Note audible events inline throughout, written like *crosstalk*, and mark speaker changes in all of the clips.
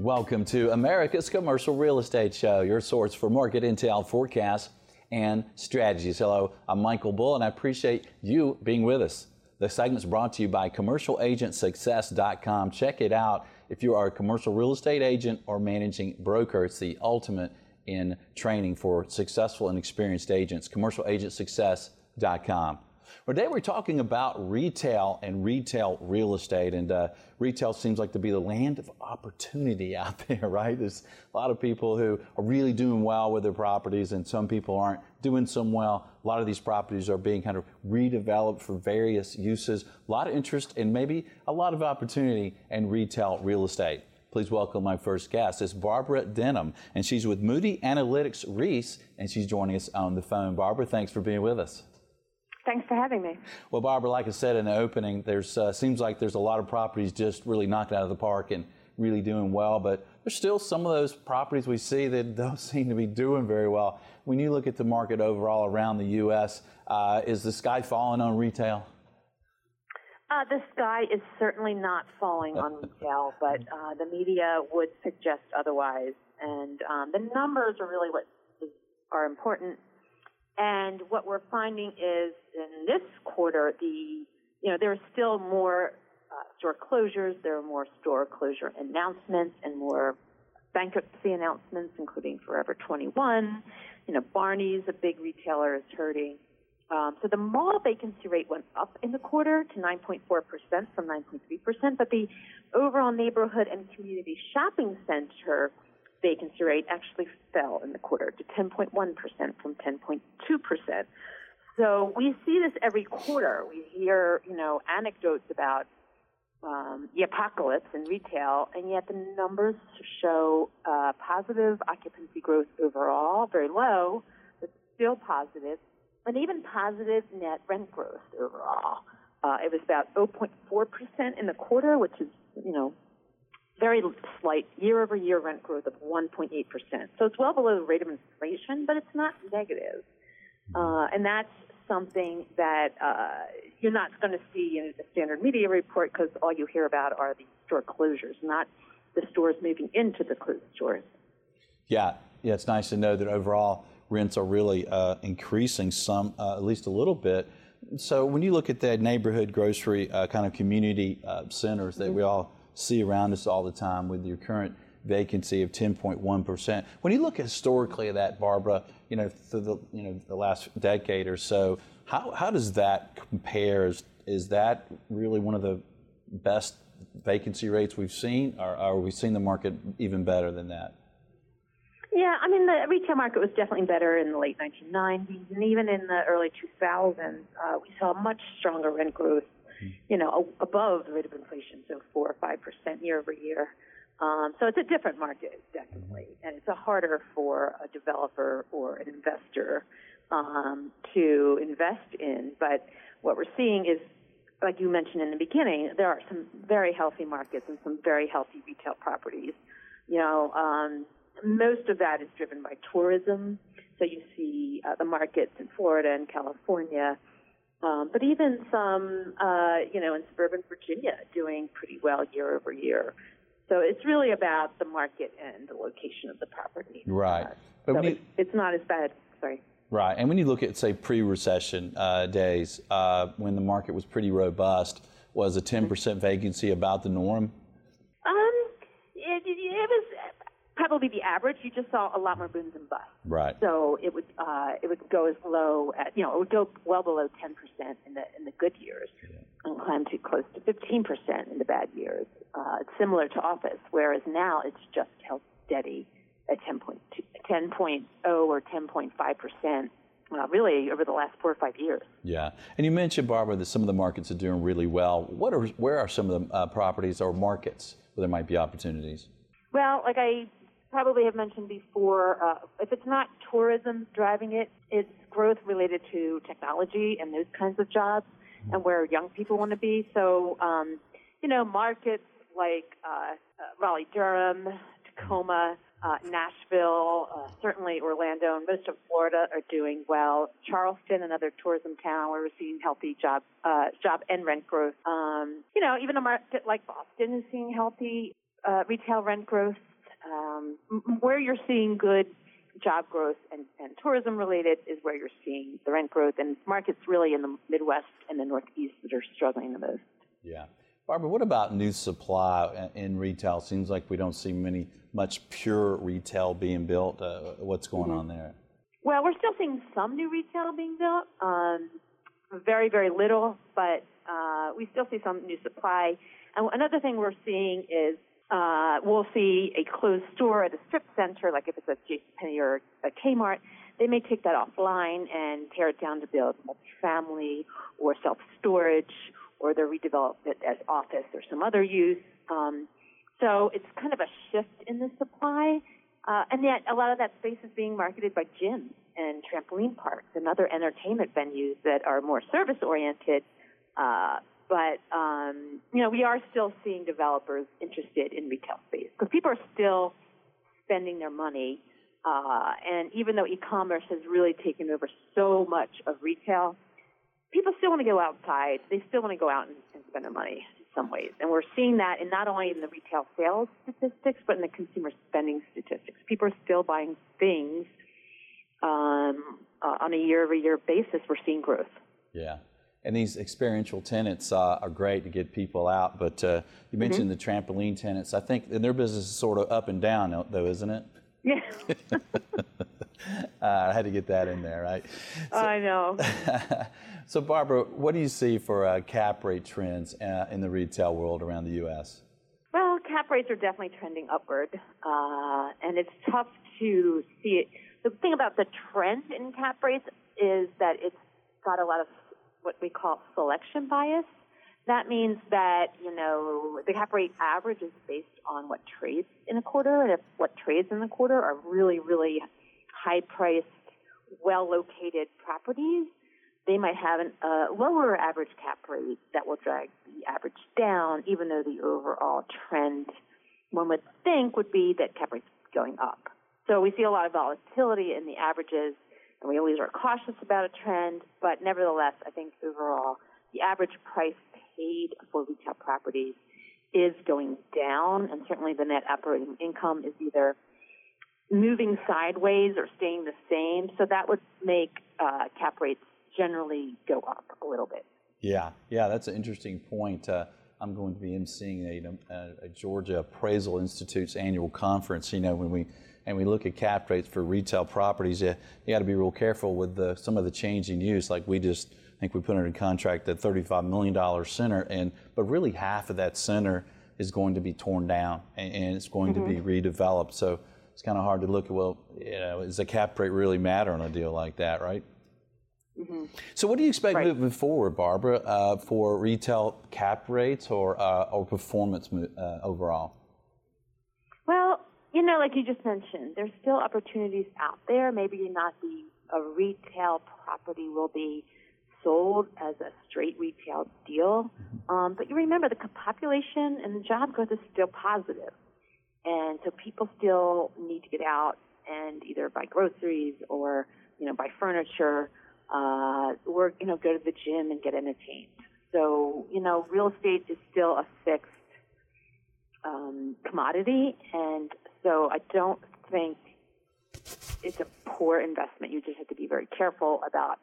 Speaker 1: Welcome to America's Commercial Real Estate Show, your source for market intel, forecasts, and strategies. Hello, I'm Michael Bull, and I appreciate you being with us. The segment's brought to you by CommercialAgentSuccess.com. Check it out if you are a commercial real estate agent or managing broker. It's the ultimate in training for successful and experienced agents. CommercialAgentSuccess.com. Today we're talking about retail and retail real estate, and uh, retail seems like to be the land of opportunity *laughs* out there, right? There's a lot of people who are really doing well with their properties, and some people aren't doing so well. A lot of these properties are being kind of redeveloped for various uses. A lot of interest and maybe a lot of opportunity in retail real estate. Please welcome my first guest. It's Barbara Denham, and she's with Moody Analytics Reis, and she's joining us on the phone. Barbara, thanks for being with us.
Speaker 2: Thanks for having me.
Speaker 1: Well, Barbara, like I said in the opening, there's uh, seems like there's a lot of properties just really knocked out of the park and really doing well, but there's still some of those properties we see that *laughs* don't seem to be doing very well. When you look at the market overall around the U.S., uh, is the sky falling on retail?
Speaker 2: Uh, the sky is certainly not falling on *laughs* retail, but uh, the media would suggest otherwise. And um, the numbers are really what is, are important and what we're finding is in this quarter, the you know there are still more uh, store closures. There are more store closure announcements and more bankruptcy announcements, including Forever 21. You know, Barney's a big retailer is hurting. Um, so the mall vacancy rate went up in the quarter to 9.4% from 9.3%, but the overall neighborhood and community shopping center vacancy rate actually fell in the quarter to 10.1% from 10.2%. So we see this every quarter. We hear, you know, anecdotes about um, the apocalypse in retail, and yet the numbers show uh, positive occupancy growth overall, very low, but still positive, and even positive net rent growth overall. Uh, it was about 0.4% in the quarter, which is, you know, very slight year-over-year rent growth of 1.8%. So it's well below the rate of inflation, but it's not negative. Uh, and that's something that uh, you're not going to see in a standard media report because all you hear about are the store closures, not the stores moving into the closed stores.
Speaker 1: Yeah, yeah, it's nice to know that overall rents are really uh, increasing some, uh, at least a little bit. So when you look at that neighborhood grocery uh, kind of community uh, centers that mm-hmm. we all see around us all the time with your current vacancy of 10.1%. When you look historically at that, Barbara, you know, through the, you know, the last decade or so, how, how does that compare? Is, is that really one of the best vacancy rates we've seen, or are we seeing the market even better than that?
Speaker 2: Yeah, I mean, the retail market was definitely better in the late 1990s, and even in the early 2000s, uh, we saw much stronger rent growth you know, above the rate of inflation, so four or five percent year over year. Um, so it's a different market, definitely, and it's a harder for a developer or an investor um, to invest in. But what we're seeing is, like you mentioned in the beginning, there are some very healthy markets and some very healthy retail properties. You know, um, most of that is driven by tourism. So you see uh, the markets in Florida and California um, but even some, uh, you know, in suburban Virginia doing pretty well year over year. So it's really about the market and the location of the property.
Speaker 1: Right. Uh, but
Speaker 2: so you, it's not as bad. Sorry.
Speaker 1: Right. And when you look at, say, pre recession uh, days, uh, when the market was pretty robust, was a 10% mm-hmm. vacancy about the norm?
Speaker 2: Probably the average. You just saw a lot more booms and busts.
Speaker 1: Right.
Speaker 2: So it would uh, it would go as low at you know it would go well below 10 percent in the in the good years, yeah. and climb to close to 15 percent in the bad years. Uh, it's similar to office, whereas now it's just held steady at 10.2, 10.0 or 10.5 percent. Uh, really over the last four or five years.
Speaker 1: Yeah, and you mentioned Barbara that some of the markets are doing really well. What are where are some of the uh, properties or markets where there might be opportunities?
Speaker 2: Well, like I probably have mentioned before, uh, if it's not tourism driving it, it's growth related to technology and those kinds of jobs and where young people want to be. So, um, you know, markets like uh, uh, Raleigh, Durham, Tacoma, uh, Nashville, uh, certainly Orlando, and most of Florida are doing well. Charleston, another tourism town where we're seeing healthy job, uh, job and rent growth. Um, you know, even a market like Boston is seeing healthy uh, retail rent growth. Um, where you're seeing good job growth and, and tourism related is where you're seeing the rent growth, and markets really in the Midwest and the Northeast that are struggling the most.
Speaker 1: Yeah. Barbara, what about new supply in retail? Seems like we don't see many much pure retail being built. Uh, what's going mm-hmm. on there?
Speaker 2: Well, we're still seeing some new retail being built. Um, very, very little, but uh, we still see some new supply. And another thing we're seeing is uh, we'll see a closed store at a strip center, like if it's a JCPenney or a Kmart, they may take that offline and tear it down to build multifamily or self-storage, or they redevelop it as office or some other use. Um, so it's kind of a shift in the supply, uh, and yet a lot of that space is being marketed by gyms and trampoline parks and other entertainment venues that are more service-oriented. Uh, but um, you know, we are still seeing developers interested in retail space because people are still spending their money. Uh, and even though e-commerce has really taken over so much of retail, people still want to go outside. They still want to go out and, and spend their money in some ways. And we're seeing that in not only in the retail sales statistics, but in the consumer spending statistics. People are still buying things um, uh, on a year-over-year basis. We're seeing growth.
Speaker 1: Yeah. And these experiential tenants uh, are great to get people out. But uh, you mentioned mm-hmm. the trampoline tenants. I think their business is sort of up and down, though, isn't it?
Speaker 2: Yeah.
Speaker 1: uh, *laughs* I had to get that in there, right?
Speaker 2: So, I know. *laughs*
Speaker 1: so, Barbara, what do you see for uh, cap rate trends uh, in the retail world around the U.S.?
Speaker 2: Well, cap rates are definitely trending upward, uh, and it's tough to see it. The thing about the trend in cap rates is that it's got a lot of what we call selection bias. That means that, you know, the cap rate average is based on what trades in a quarter, and if what trades in the quarter are really, really high priced, well located properties, they might have a uh, lower average cap rate that will drag the average down, even though the overall trend, one would think, would be that cap rates going up. So we see a lot of volatility in the averages and we always are cautious about a trend, but nevertheless, I think overall, the average price paid for retail properties is going down, and certainly the net operating income is either moving sideways or staying the same. So that would make uh, cap rates generally go up a little bit.
Speaker 1: Yeah, yeah, that's an interesting point. Uh, I'm going to be emceeing a, a, a Georgia Appraisal Institute's annual conference. You know, when we and we look at cap rates for retail properties, you, you got to be real careful with the, some of the changing use. Like we just, I think we put under contract that $35 million center, and but really half of that center is going to be torn down and, and it's going mm-hmm. to be mm-hmm. redeveloped. So it's kind of hard to look at, well, you know, does the cap rate really matter on a deal like that, right? Mm-hmm. So, what do you expect right. moving forward, Barbara, uh, for retail cap rates or uh, or performance uh, overall?
Speaker 2: You know, like you just mentioned, there's still opportunities out there. Maybe not the a retail property will be sold as a straight retail deal, mm-hmm. um, but you remember the population and the job growth is still positive, and so people still need to get out and either buy groceries or you know buy furniture, uh, or you know go to the gym and get entertained. So you know, real estate is still a fixed um, commodity, and so I don't think it's a poor investment. You just have to be very careful about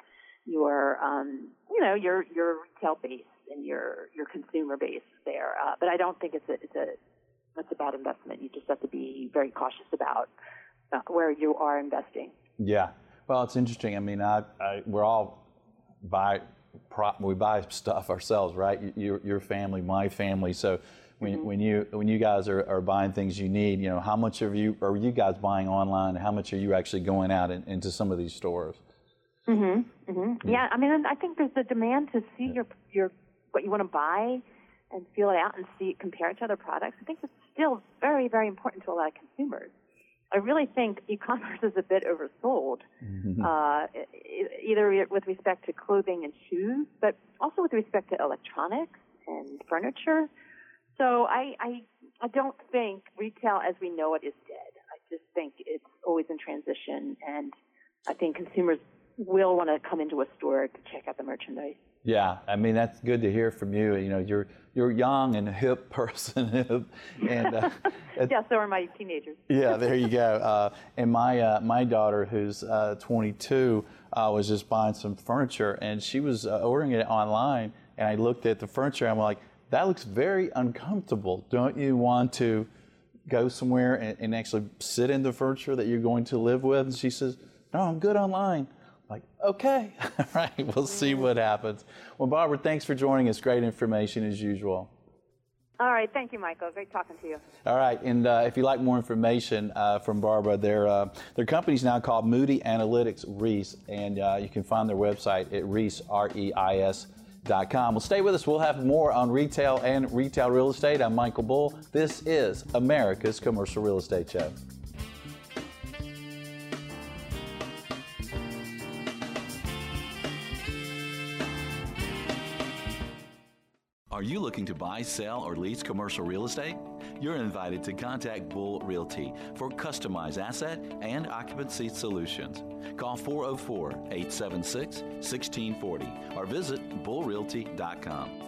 Speaker 2: your, um, you know, your your retail base and your your consumer base there. Uh, but I don't think it's a it's a it's a bad investment. You just have to be very cautious about uh, where you are investing.
Speaker 1: Yeah. Well, it's interesting. I mean, I, I we're all buy prop, we buy stuff ourselves, right? Your your family, my family. So when, mm-hmm. when you when you guys are, are buying things you need, you know, how much of you are you guys buying online? How much are you actually going out in, into some of these stores?
Speaker 2: Mhm. Mhm. Yeah. I mean, I think there's a demand to see yeah. your your what you want to buy and feel it out and see compare it compared to other products. I think it's still very very important to a lot of consumers. I really think e-commerce is a bit oversold, mm-hmm. uh, either with respect to clothing and shoes, but also with respect to electronics and furniture. So I, I, I don't think retail as we know it is dead. I just think it's always in transition, and I think consumers will want to come into a store to check out the merchandise.
Speaker 1: Yeah, I mean that's good to hear from you. You know, you're you're young and a hip *laughs* person, and uh, *laughs*
Speaker 2: yeah, so are my teenagers.
Speaker 1: yeah, there you go. Uh, and my uh, my daughter, who's uh, 22, uh, was just buying some furniture, and she was uh, ordering it online. And I looked at the furniture, and I'm like, that looks very uncomfortable. Don't you want to go somewhere and, and actually sit in the furniture that you're going to live with? And she says, no, I'm good online. Like, okay, all *laughs* right, we'll see what happens. Well, Barbara, thanks for joining us. Great information as usual.
Speaker 2: All right, thank you, Michael. Great talking to you.
Speaker 1: All right, and uh, if you'd like more information uh, from Barbara, their uh, their company's now called Moody Analytics Reis, and uh, you can find their website at Reis R E I S. Dot com. Well, stay with us. We'll have more on retail and retail real estate. I'm Michael Bull. This is America's Commercial Real Estate Show. Are you looking to buy, sell, or lease commercial real estate? You're invited to contact Bull Realty for customized asset and occupancy solutions. Call 404 876 1640 or visit bullrealty.com.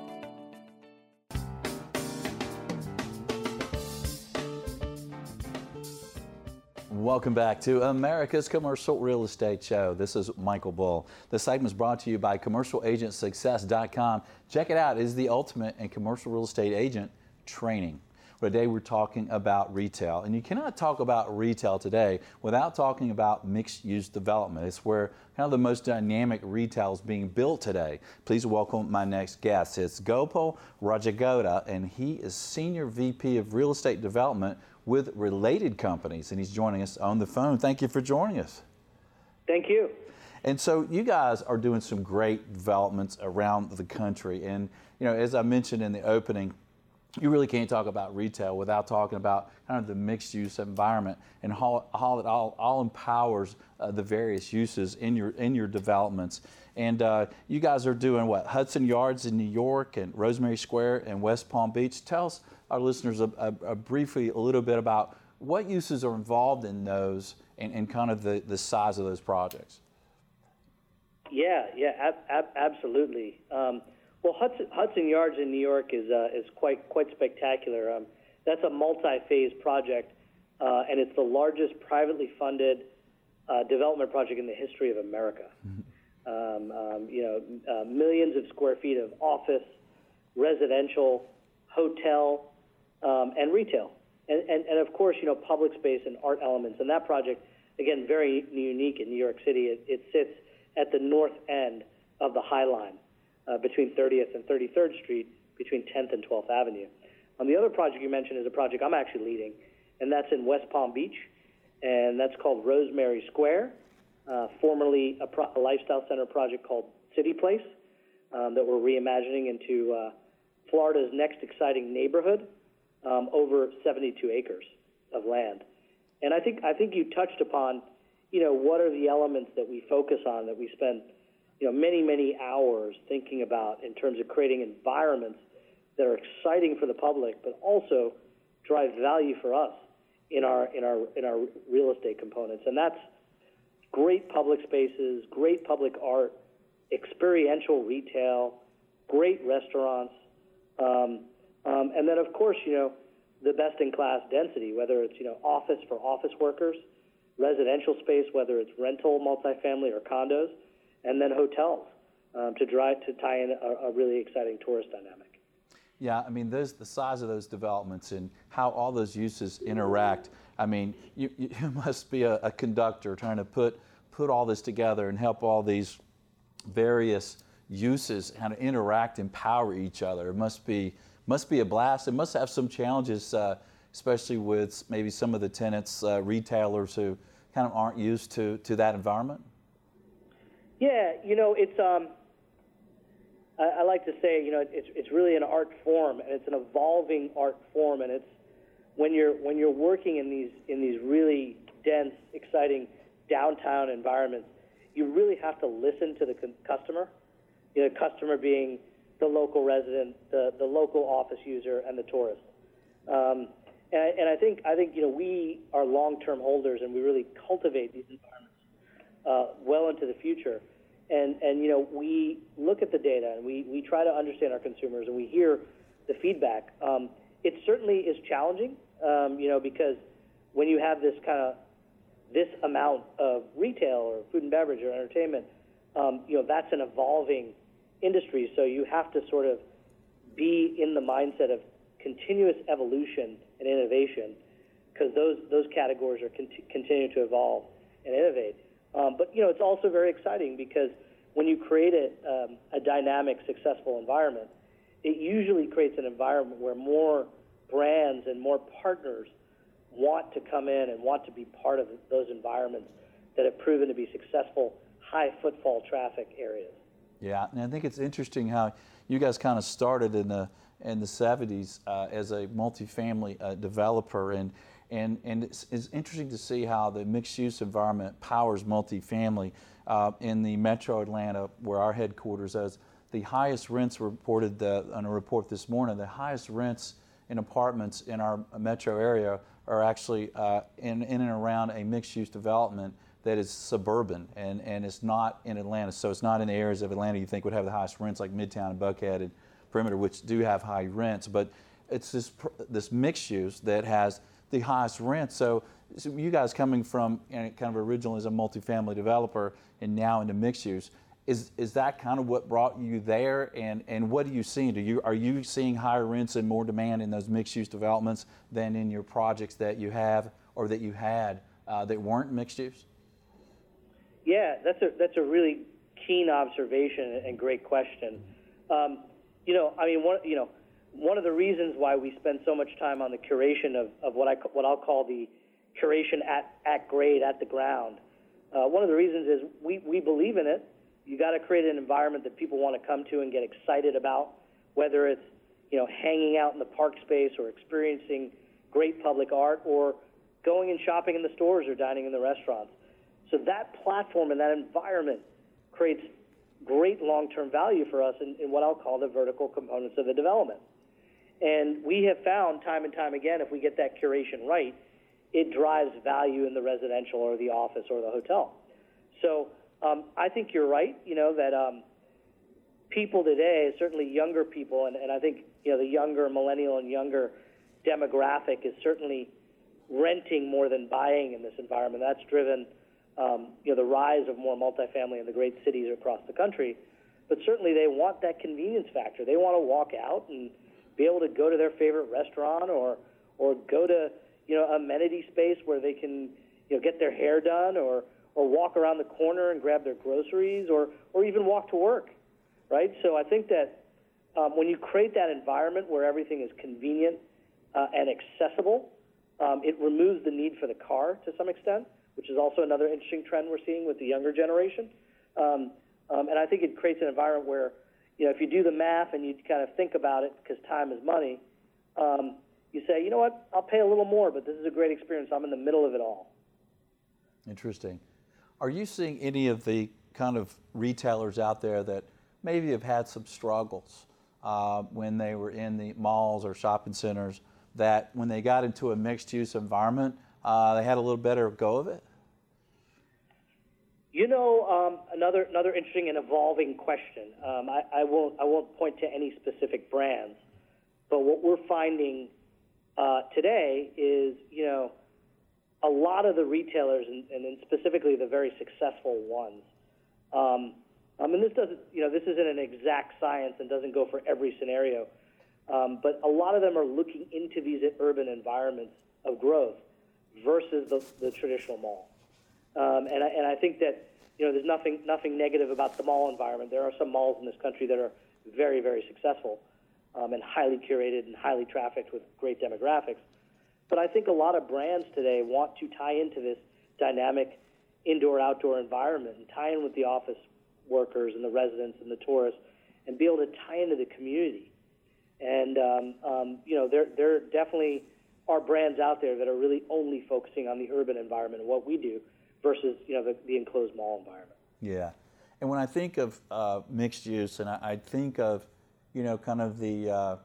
Speaker 1: Welcome back to America's Commercial Real Estate Show. This is Michael Bull. This segment is brought to you by CommercialAgentSuccess.com. Check it out. It is the ultimate in commercial real estate agent training. Today we're talking about retail, and you cannot talk about retail today without talking about mixed-use development. It's where kind of the most dynamic retail is being built today. Please welcome my next guest. It's Gopal Rajegowda, and he is Senior VP of Real Estate Development with related companies, and he's joining us on the phone. Thank you for joining us.
Speaker 3: Thank you.
Speaker 1: And so you guys are doing some great developments around the country. And, you know, as I mentioned in the opening, you really can't talk about retail without talking about kind of the mixed use environment and how, how it all, all empowers uh, the various uses in your, in your developments. And uh, you guys are doing what? Hudson Yards in New York and Rosemary Square and West Palm Beach. Tell us our listeners a, a, a briefly a little bit about what uses are involved in those and, and kind of the, the size of those projects.
Speaker 3: Yeah, yeah, ab- ab- absolutely. Um, well, Hudson, Hudson, Yards in New York is uh, is quite quite spectacular. Um, that's a multi-phase project, uh, and it's the largest privately funded uh, development project in the history of America. Mm-hmm. Um, um you know, uh, millions of square feet of office, residential, hotel, um, and retail, and, and and of course, you know, public space and art elements. And that project, again, very unique in New York City. It, it sits at the north end of the High Line uh, between 30th and 33rd Street, between 10th and 12th Avenue. Um, the other project you mentioned is a project I'm actually leading, and that's in West Palm Beach, and that's called Rosemary Square, uh, formerly a, pro- a, lifestyle center project called City Place um, that we're reimagining into uh, Florida's next exciting neighborhood, um, over 72 acres of land. And I think I think you touched upon you know, what are the elements that we focus on that we spend, you know, many, many hours thinking about in terms of creating environments that are exciting for the public, but also drive value for us in our in our in our real estate components. And that's great public spaces, great public art, experiential retail, great restaurants, um, um, and then of course, you know, the best in class density, whether it's you know office for office workers residential space, whether it's rental, multifamily, or condos, and then hotels um, to drive to tie in a, a, really exciting tourist dynamic.
Speaker 1: Yeah, I mean, those, the size of those developments and how all those uses interact. I mean, you, you *laughs* must be a, a conductor trying to put put all this together and help all these various uses kind of interact, and power each other. It must be must be a blast. It must have some challenges. Uh, especially with maybe some of the tenants, uh, retailers who kind of aren't used to, to that environment?
Speaker 3: Yeah, you know, it's, um, I, I like to say, you know, it's, it's really an art form and it's an evolving art form. And it's when you're, when you're working in these, in these really dense, exciting downtown environments, you really have to listen to the customer, you know, customer being the local resident, the, the local office user, and the tourist. Um, and and I think I think you know we are long-term holders, and we really cultivate these environments uh, well into the future. And, and you know, we look at the data and we, we try to understand our consumers and we hear the feedback. Um, it certainly is challenging, um, you know, because when you have this kind of this amount of retail or food and beverage or entertainment, um, you know, that's an evolving industry. So you have to sort of be in the mindset of continuous evolution and innovation because those, those categories are conti- continuing to evolve and innovate. Um, but, you know, it's also very exciting because when you create a, um, a dynamic, successful environment, it usually creates an environment where more brands and more partners want to come in and want to be part of those environments that have proven to be successful high footfall traffic areas.
Speaker 1: Yeah, and I think it's interesting how you guys kind of started in the in the 70s uh, as a multifamily uh, developer, and and and it's, it's, interesting to see how the mixed-use environment powers multifamily uh, in the Metro Atlanta, where our headquarters is. The highest rents reported the, on a report this morning. The highest rents in apartments in our metro area are actually uh, in, in and around a mixed-use development that is suburban and, and it's not in Atlanta. So it's not in the areas of Atlanta you think would have the highest rents like Midtown and Buckhead and Perimeter, which do have high rents. But it's this, this mixed use that has the highest rent. So, so you guys coming from know, kind of originally as a multifamily developer and now into mixed use, is, is that kind of what brought you there? And, and what are you seeing? Do you, are you seeing higher rents and more demand in those mixed use developments than in your projects that you have or that you had uh, that weren't mixed use?
Speaker 3: Yeah, that's a, that's a really keen observation and great question. Um, you know, I mean, one, you know, one of the reasons why we spend so much time on the curation of, of what I what I'll call the curation at, at grade at the ground. Uh, one of the reasons is we, we believe in it. You got to create an environment that people want to come to and get excited about, whether it's you know hanging out in the park space or experiencing great public art or going and shopping in the stores or dining in the restaurants. So that platform and that environment creates great long-term value for us in, in what I'll call the vertical components of the development. And we have found time and time again, if we get that curation right, it drives value in the residential or the office or the hotel. So um, I think you're right, you know, that um, people today, certainly younger people, and, and I think, you know, the younger millennial and younger demographic is certainly renting more than buying in this environment. That's driven, um, you know, the rise of more multifamily in the great cities across the country. But certainly they want that convenience factor. They want to walk out and be able to go to their favorite restaurant or or go to you know amenity space where they can you know get their hair done or or walk around the corner and grab their groceries or or even walk to work right? So i think that um, when you create that environment where everything is convenient uh, and accessible um, it removes the need for the car to some extent which is also another interesting trend we're seeing with the younger generation. Um, um and i think it creates an environment where you know, if you do the math and you kind of think about it, because time is money, um, you say, you know what, I'll pay a little more, but this is a great experience. I'm in the middle of it all.
Speaker 1: Interesting. Are you seeing any of the kind of retailers out there that maybe have had some struggles uh, when they were in the malls or shopping centers that when they got into a mixed use environment, uh, they had a little better go of it?
Speaker 3: You know, um, another another interesting and evolving question. Um, I, I won't I won't point to any specific brands, but what we're finding uh, today is you know a lot of the retailers and, and specifically the very successful ones. Um, I mean, this doesn't you know this isn't an exact science and doesn't go for every scenario, um, but a lot of them are looking into these urban environments of growth versus the, the traditional mall. Um, and, I, and I think that you know there's nothing nothing negative about the mall environment. There are some malls in this country that are very very successful um, and highly curated and highly trafficked with great demographics. But I think a lot of brands today want to tie into this dynamic indoor outdoor environment and tie in with the office workers and the residents and the tourists and be able to tie into the community. And um, um, you know there there definitely are brands out there that are really only focusing on the urban environment and what we do versus you know the, the enclosed mall environment.
Speaker 1: Yeah, and when I think of uh, mixed use, and I, I, think of you know kind of the uh,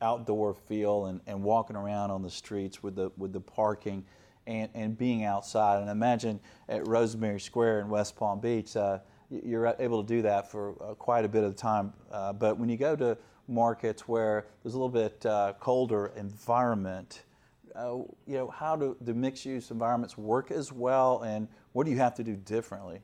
Speaker 1: outdoor feel and, and walking around on the streets with the with the parking and, and being outside. And imagine at Rosemary Square in West Palm Beach, uh, you're able to do that for uh, quite a bit of time. Uh, but when you go to markets where there's a little bit uh, colder environment, uh, you know, how do the mixed use environments work as well, and what do you have to do differently?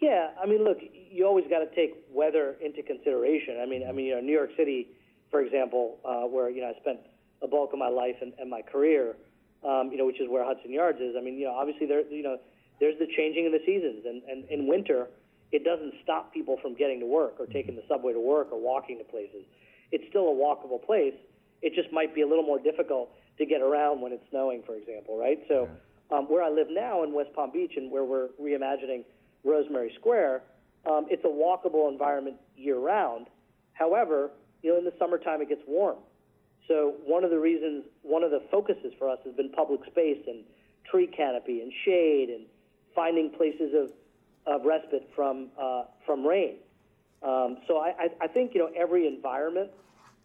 Speaker 3: Yeah, I mean, look, you always got to take weather into consideration. I mean, I mean, you know, New York City, for example, uh, where you know I spent a bulk of my life and, and my career, um, you know, which is where Hudson Yards is. I mean, you know, obviously there, you know, there's the changing of the seasons, and, and in winter, it doesn't stop people from getting to work or taking the subway to work or walking to places. It's still a walkable place. It just might be a little more difficult to get around when it's snowing, for example, right? So, um, where I live now in West Palm Beach, and where we're reimagining Rosemary Square, um, it's a walkable environment year round. However, you know, in the summertime it gets warm. So one of the reasons, one of the focuses for us has been public space and tree canopy and shade and finding places of, of respite from uh, from rain. Um, so I, I, I think you know every environment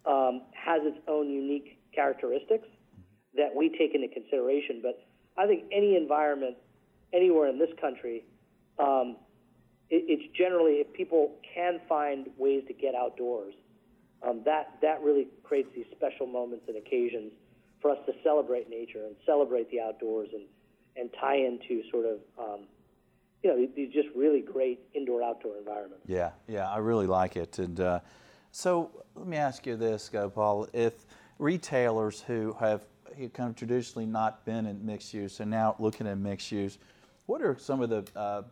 Speaker 3: um, has its own unique characteristics that we take into consideration. But I think any environment anywhere in this country um, it, it's generally if people can find ways to get outdoors, um, that that really creates these special moments and occasions for us to celebrate nature and celebrate the outdoors and and tie into sort of um, you know these just really great indoor outdoor environments.
Speaker 1: Yeah, yeah, I really like it. And uh, so let me ask you this, Paul: if retailers who have kind of traditionally not been in mixed use and now looking at mixed use, what are some of the uh,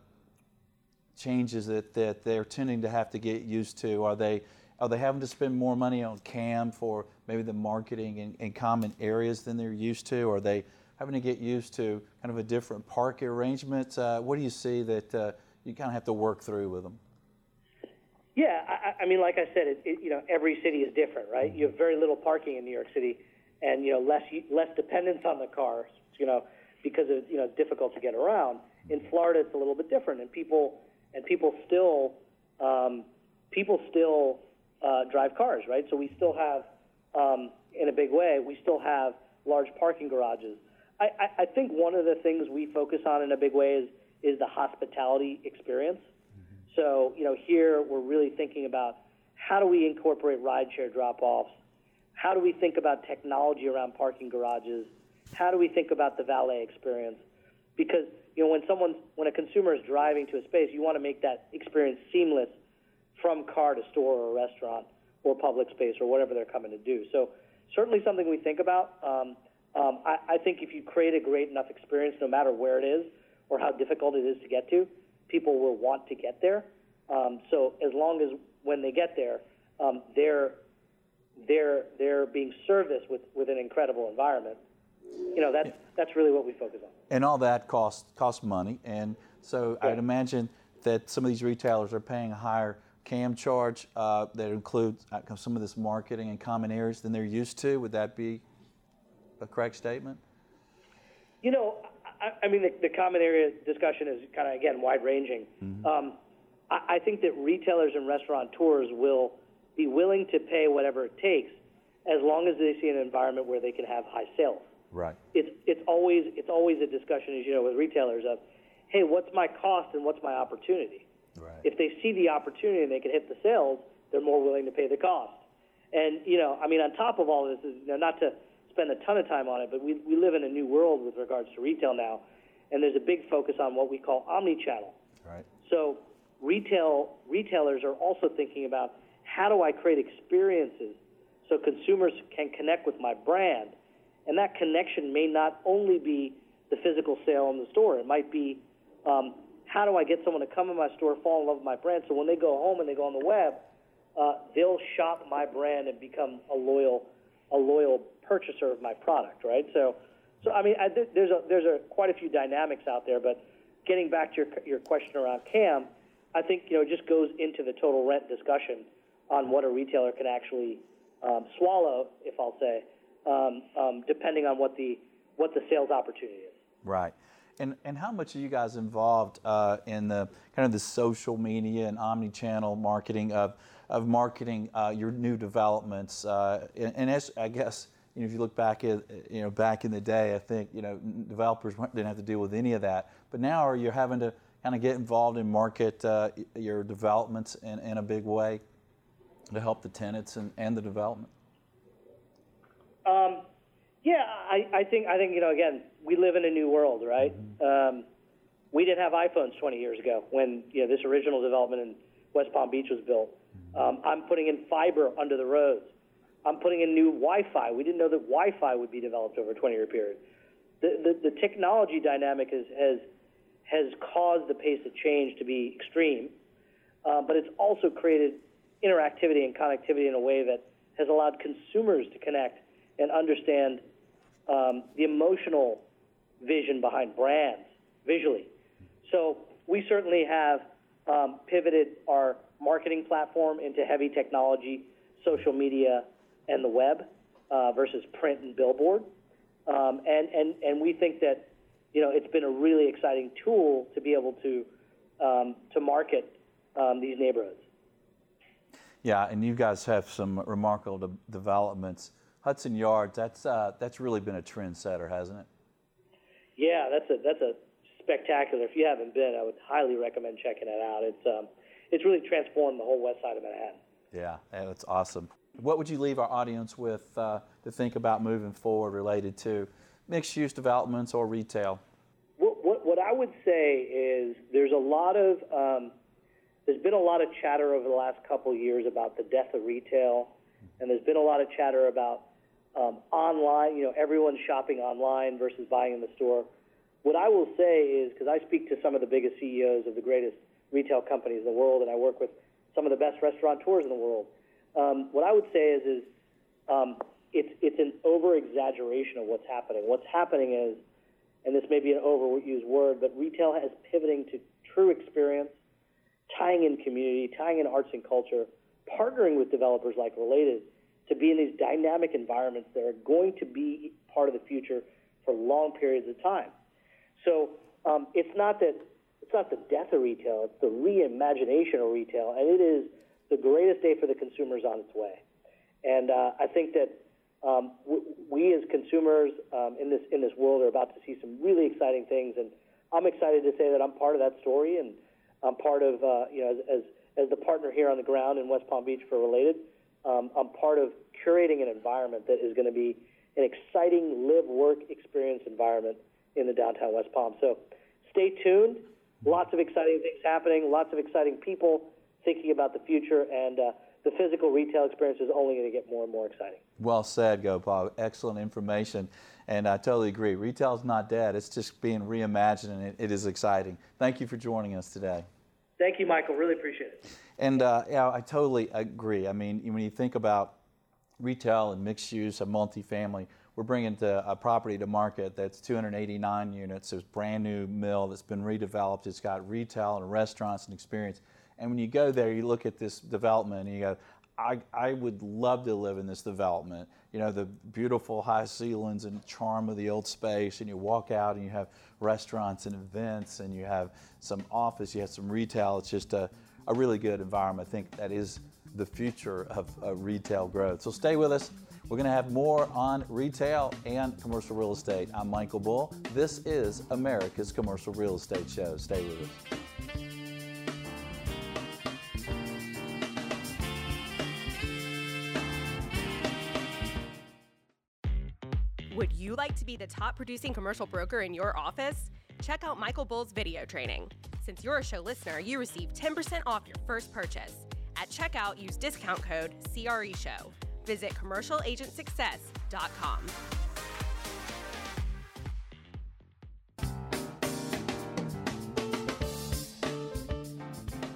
Speaker 1: changes that, that they're tending to have to get used to? Are they are they having to spend more money on CAM for maybe the marketing in, in common areas than they're used to? Are they having to get used to kind of a different park arrangement? Uh, what do you see that uh, you kind of have to work through with them?
Speaker 3: I mean, like I said, it, it, you know, every city is different, right? You have very little parking in New York City, and you know, less less dependence on the car, you know, because it's you know difficult to get around. In Florida, it's a little bit different, and people and people still um, people still uh, drive cars, right? So we still have, um, in a big way, we still have large parking garages. I, I, I think one of the things we focus on in a big way is is the hospitality experience. So you know, here we're really thinking about how do we incorporate rideshare drop-offs? How do we think about technology around parking garages? How do we think about the valet experience? Because you know, when someone's when a consumer is driving to a space, you want to make that experience seamless from car to store or restaurant or public space or whatever they're coming to do. So certainly something we think about. Um, um, I, I think if you create a great enough experience, no matter where it is or how difficult it is to get to, people will want to get there. Um, so as long as when they get there, um, they're they're they're being serviced with, with an incredible environment. You know, that's that's really what we focus on.
Speaker 1: And all that costs costs money, and so yeah. I'd imagine that some of these retailers are paying a higher CAM charge uh, that includes uh, some of this marketing and common areas than they're used to. Would that be a correct statement?
Speaker 3: You know, I, I mean, the, the, common area discussion is kind of again wide ranging. Mm-hmm. Um, I, I think that retailers and restaurateurs will be willing to pay whatever it takes as long as they see an environment where they can have high sales.
Speaker 1: Right.
Speaker 3: It's it's always it's always a discussion, as you know, with retailers of, hey, what's my cost and what's my opportunity?
Speaker 1: Right.
Speaker 3: If they see the opportunity and they can hit the sales, they're more willing to pay the cost. And you know, I mean, on top of all this, is you know, not to spend a ton of time on it, but we we live in a new world with regards to retail now, and there's a big focus on what we call omni-channel.
Speaker 1: Right.
Speaker 3: So retail retailers are also thinking about how do I create experiences so consumers can connect with my brand and that connection may not only be the physical sale in the store. It might be um, how do I get someone to come in my store, fall in love with my brand, so when they go home and they go on the web, uh, they'll shop my brand and become a loyal, a loyal purchaser of my product, right? So, so I mean, I, there's a there's a quite a few dynamics out there, but getting back to your your question around CAM, I think you know it just goes into the total rent discussion on what a retailer can actually um, swallow, if I'll say, um, um, depending on what the what the sales opportunity is.
Speaker 1: Right. And, and how much are you guys involved uh, in the kind of the social media and omni-channel marketing of, of marketing uh, your new developments? Uh, and, and, as I guess you know, if you look back at you know back in the day, I think you know developers didn't have to deal with any of that. But now are you having to kind of get involved in market uh, your developments in, in a big way to help the tenants and, and the development?
Speaker 3: Um, yeah, I, I think I think you know again we live in a new world, right? Mm-hmm. Um, we didn't have iPhones 20 years ago when you know this original development in West Palm Beach was built. Um, I'm putting in fiber under the roads. I'm putting in new Wi-Fi. We didn't know that Wi-Fi would be developed over a 20-year period. The, the, the technology dynamic has, has has caused the pace of change to be extreme, uh, but it's also created interactivity and connectivity in a way that has allowed consumers to connect and understand um, the emotional vision behind brands visually. So we certainly have um, pivoted our marketing platform into heavy technology, social media, and the web uh, versus print and billboard. Um, and, and, and we think that you know it's been a really exciting tool to be able to um, to market um, these neighborhoods.
Speaker 1: Yeah, and you guys have some remarkable de- developments. Hudson Yards, that's uh, that's really been a trendsetter, hasn't it?
Speaker 3: Yeah, that's a that's a spectacular. If you haven't been, I would highly recommend checking it out. It's um, it's really transformed the whole west side of Manhattan.
Speaker 1: Yeah, that's awesome. What would you leave our audience with uh, to think about moving forward related to mixed-use developments or retail?
Speaker 3: What, what, what, I would say is there's a lot of um, there's been a lot of chatter over the last couple of years about the death of retail, and there's been a lot of chatter about um, online. You know, everyone's shopping online versus buying in the store. What I will say is because I speak to some of the biggest CEOs of the greatest retail companies in the world, and I work with some of the best restaurateurs in the world. Um, what I would say is, is um, it's it's an over exaggeration of what's happening. What's happening is, and this may be an overused word, but retail is pivoting to true experience, tying in community, tying in arts and culture, partnering with developers like Related to be in these dynamic environments that are going to be part of the future for long periods of time. So um, it's not that it's not the death of retail; it's the reimagination of retail, and it is the greatest day for the consumers on its way. And uh, I think that um, we, we, as consumers um, in this in this world are about to see some really exciting things, and I'm excited to say that I'm part of that story, and I'm part of uh, you know as, as, as the partner here on the ground in West Palm Beach for Related. Um, I'm part of curating an environment that is going to be an exciting live work experience environment in the downtown West Palm. So stay tuned. Lots of exciting things happening. Lots of exciting people thinking about the future and. Uh, the physical retail experience is only going to get more and more exciting.
Speaker 1: Well said, Gopal. Excellent information. And I totally agree. Retail is not dead, it's just being reimagined, and it, it is exciting. Thank you for joining us today.
Speaker 3: Thank you, Michael. Really appreciate it.
Speaker 1: And uh, yeah, I totally agree. I mean, when you think about retail and mixed use and multifamily, we're bringing to a property to market that's 289 units. It's a brand new mill that's been redeveloped. It's got retail and restaurants and experience. And when you go there, you look at this development and you go, I, I would love to live in this development. You know, the beautiful high ceilings and charm of the old space, and you walk out and you have restaurants and events, and you have some office, you have some retail. It's just a, a really good environment. I think that is the future of, of retail growth. So stay with us. We're going to have more on retail and commercial real estate. I'm Michael Bull. This is America's Commercial Real Estate Show. Stay with us. Mm.
Speaker 4: Would you like to be the top producing commercial broker in your office? Check out Michael Bull's video training. Since you're a show listener, you receive 10% off your first purchase. At checkout, use discount code CRESHOW. Visit commercialagentsuccess.com.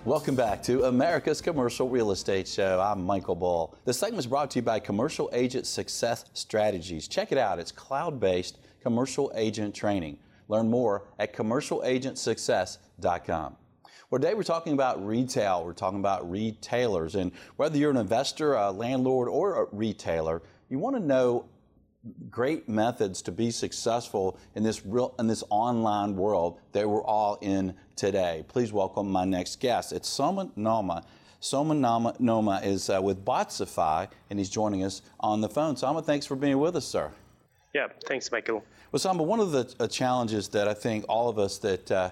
Speaker 1: Welcome back to America's Commercial Real Estate Show. I'm Michael Bull. This segment is brought to you by Commercial Agent Success Strategies. Check it out. It's cloud-based commercial agent training. Learn more at commercialagentsuccess.com. Well, today we're talking about retail. We're talking about retailers. And whether you're an investor, a landlord, or a retailer, you want to know great methods to be successful in this real in this online world that we're all in today. Please welcome my next guest. It's Soman Noma. Soman Noma, Noma is uh, with Botsify, and he's joining us on the phone. Soma, thanks for being with us, sir.
Speaker 5: Yeah, thanks, Michael.
Speaker 1: Well, Soma, one of the uh, challenges that I think all of us that uh,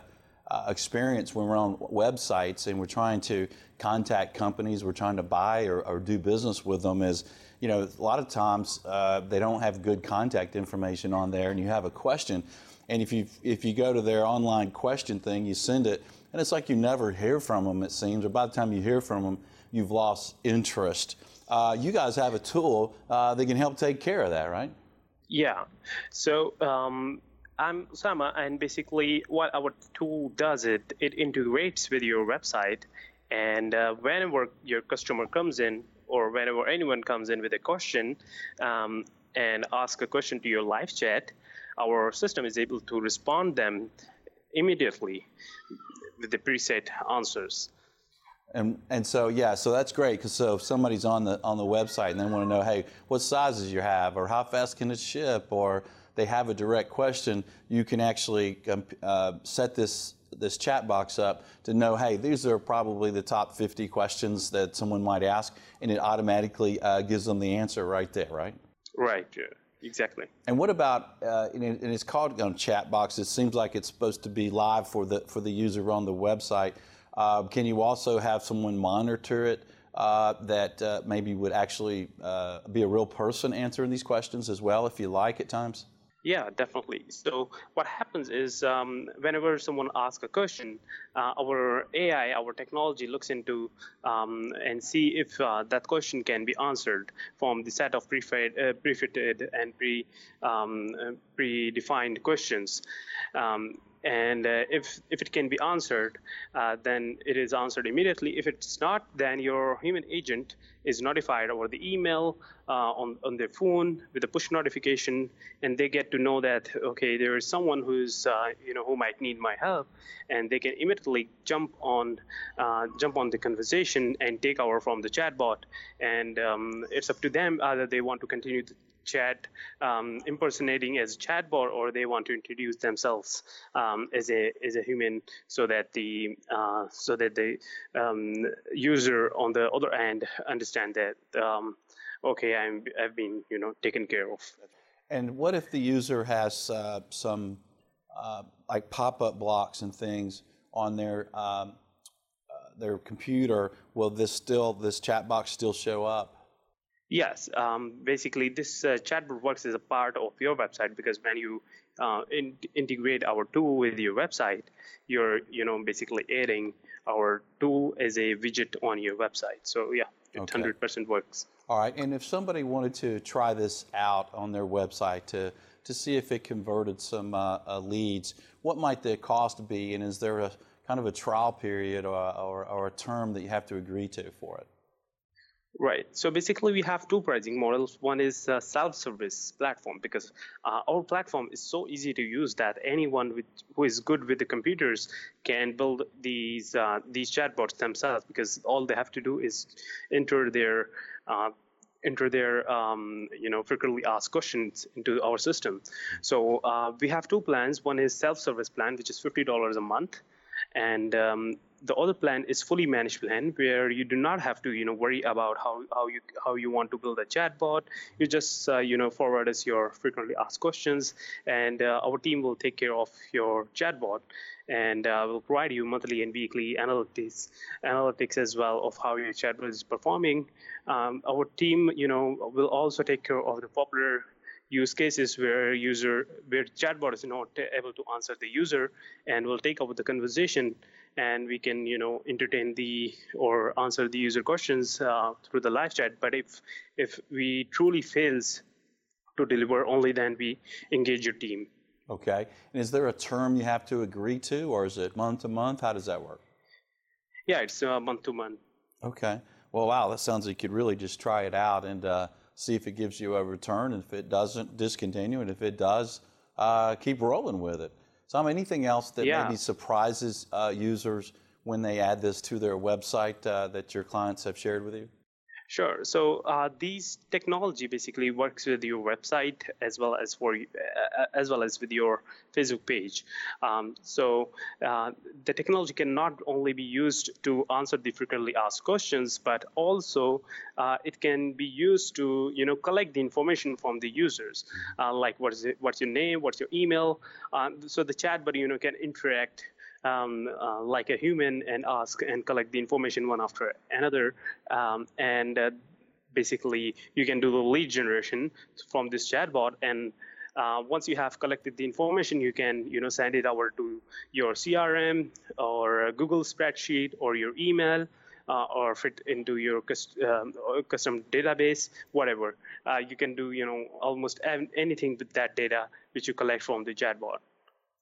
Speaker 1: uh, experience when we're on websites and we're trying to contact companies, we're trying to buy or, or do business with them is, you know, a lot of times uh, they don't have good contact information on there and you have a question. And if you, if you go to their online question thing, you send it, and it's like you never hear from them, it seems, or by the time you hear from them, you've lost interest. Uh, you guys have a tool uh, that can help take care of that, right?
Speaker 5: Yeah. So um, I'm Osama, and basically what our tool does it it integrates with your website, and uh, whenever your customer comes in or whenever anyone comes in with a question um, and ask a question to your live chat, our system is able to respond them immediately with the preset answers.
Speaker 1: And, and so yeah, so that's great because so if somebody's on the on the website and they want to know, hey, what sizes you have, or how fast can it ship, or they have a direct question, you can actually um, uh, set this this chat box up to know, hey, these are probably the top 50 questions that someone might ask, and it automatically uh, gives them the answer right there, right?
Speaker 5: Right. Yeah. Exactly.
Speaker 1: And what about? Uh, and it's called on chat box. It seems like it's supposed to be live for the for the user on the website. Uh, can you also have someone monitor it uh, that uh, maybe would actually uh, be a real person answering these questions as well, if you like, at times?
Speaker 5: Yeah, definitely. So what happens is um, whenever someone asks a question, uh, our AI, our technology looks into um, and see if uh, that question can be answered from the set of prefed, uh, prefitted and pre um, uh, predefined questions. And uh, if if it can be answered, uh, then it is answered immediately. If it's not, then your human agent is notified over the email, uh, on on their phone with a push notification, and they get to know that okay, there is someone who's uh, you know who might need my help, and they can immediately jump on uh, jump on the conversation and take over from the chatbot, and um, it's up to them either they want to continue chat um, impersonating as chatbot or they want to introduce themselves um, as a as a human so that the uh, so that the um, user on the other end understand that um, okay I'm I've been you know taken care of.
Speaker 1: And what if the user has uh, some uh, like pop-up blocks and things on their um, uh, their computer? Will this still this chat box still show up?
Speaker 5: Yes, um, basically this uh, chatbot works as a part of your website because when you uh, in- integrate our tool with your website, you're you know basically adding our tool as a widget on your website. So yeah, it okay. 100% works.
Speaker 1: All right, and if somebody wanted to try this out on their website to to see if it converted some uh, uh leads, what might the cost be, and is there a kind of a trial period or, or, or a term that you have to agree to for it?
Speaker 5: Right. So basically, we have two pricing models. One is a self-service platform because uh, our platform is so easy to use that anyone with, who is good with the computers can build these uh, these chatbots themselves because all they have to do is enter their uh, enter their um, you know frequently asked questions into our system. So uh, we have two plans. One is self-service plan, which is fifty dollars a month, and um, the other plan is fully managed plan where you do not have to you know worry about how, how you how you want to build a chatbot. You just uh, you know forward us your frequently asked questions and uh, our team will take care of your chatbot and uh, will provide you monthly and weekly analytics analytics as well of how your chatbot is performing. Um, our team you know will also take care of the popular use cases where user where chatbot is not able to answer the user and will take over the conversation. And we can you know entertain the or answer the user questions uh, through the live chat. But if if we truly fails to deliver only then we engage your team.
Speaker 1: Okay. And is there a term you have to agree to or is it month to month? How does that work?
Speaker 5: Yeah it's uh, month to month.
Speaker 1: Okay. Well wow that sounds like you could really just try it out. And uh, see if it gives you a return and if it doesn't discontinue and if it does uh, keep rolling with it Tom, anything else that yeah. maybe surprises uh, users when they add this to their website uh, that your clients have shared with you?
Speaker 5: Sure. So uh, these technology basically works with your website as well as for uh, as well as with your Facebook page. Um, so uh, the technology can not only be used to answer the frequently asked questions, but also uh, it can be used to you know collect the information from the users, uh, like what is it, what's your name, what's your email. Um, so the chatbot you know can interact um, uh, like a human and ask and collect the information one after another. Um, and uh, basically, you can do the lead generation from this chatbot and uh, once you have collected the information, you can you know send it over to your CRM or Google spreadsheet or your email. Uh, or fit into your um, custom database, whatever. Uh, you can do, you know, almost anything with that data which you collect from the chatbot.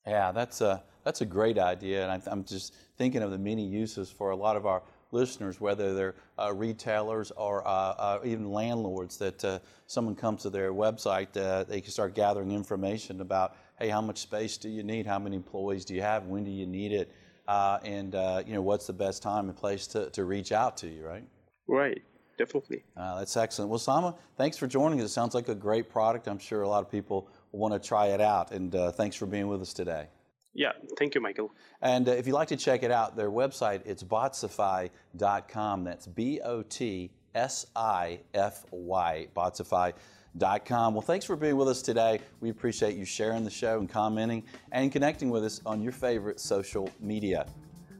Speaker 1: Yeah, that's a that's a great idea, and I'm, just thinking of the many uses for a lot of our listeners, whether they're uh, retailers or uh, uh, even landlords, that uh, someone comes to their website, uh, they can start gathering information about, hey, how much space do you need? How many employees do you have? When do you need it? Uh, and you know, what's the best time and place to, to reach out to you, right?
Speaker 5: Right. Definitely.
Speaker 1: that's excellent. Well, Sama, thanks for joining us. It sounds like a great product. I'm sure a lot of people want to try it out. And thanks for being with us today.
Speaker 5: Yeah, thank you, Michael.
Speaker 1: And uh, if you'd like to check it out, their website, it's botsify.com. That's B O T S I F Y, botsify.com. Well, thanks for being with us today. We appreciate you sharing the show and commenting and connecting with us on your favorite social media.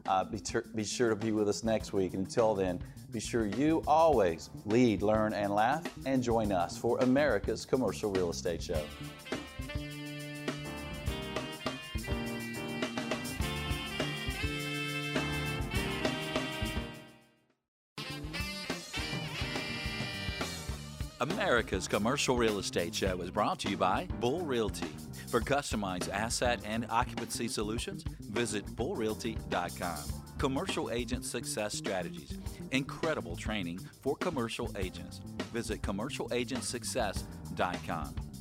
Speaker 1: Uh, be, ter- be sure to be with us next week. And until then, be sure you always lead, learn, and laugh, and join us for America's Commercial Real Estate Show. America's Commercial Real Estate Show is brought to you by Bull Realty. For customized asset and occupancy solutions, visit bullrealty.com. Commercial Agent Success Strategies. Incredible training for commercial agents. Visit commercialagentsuccess.com.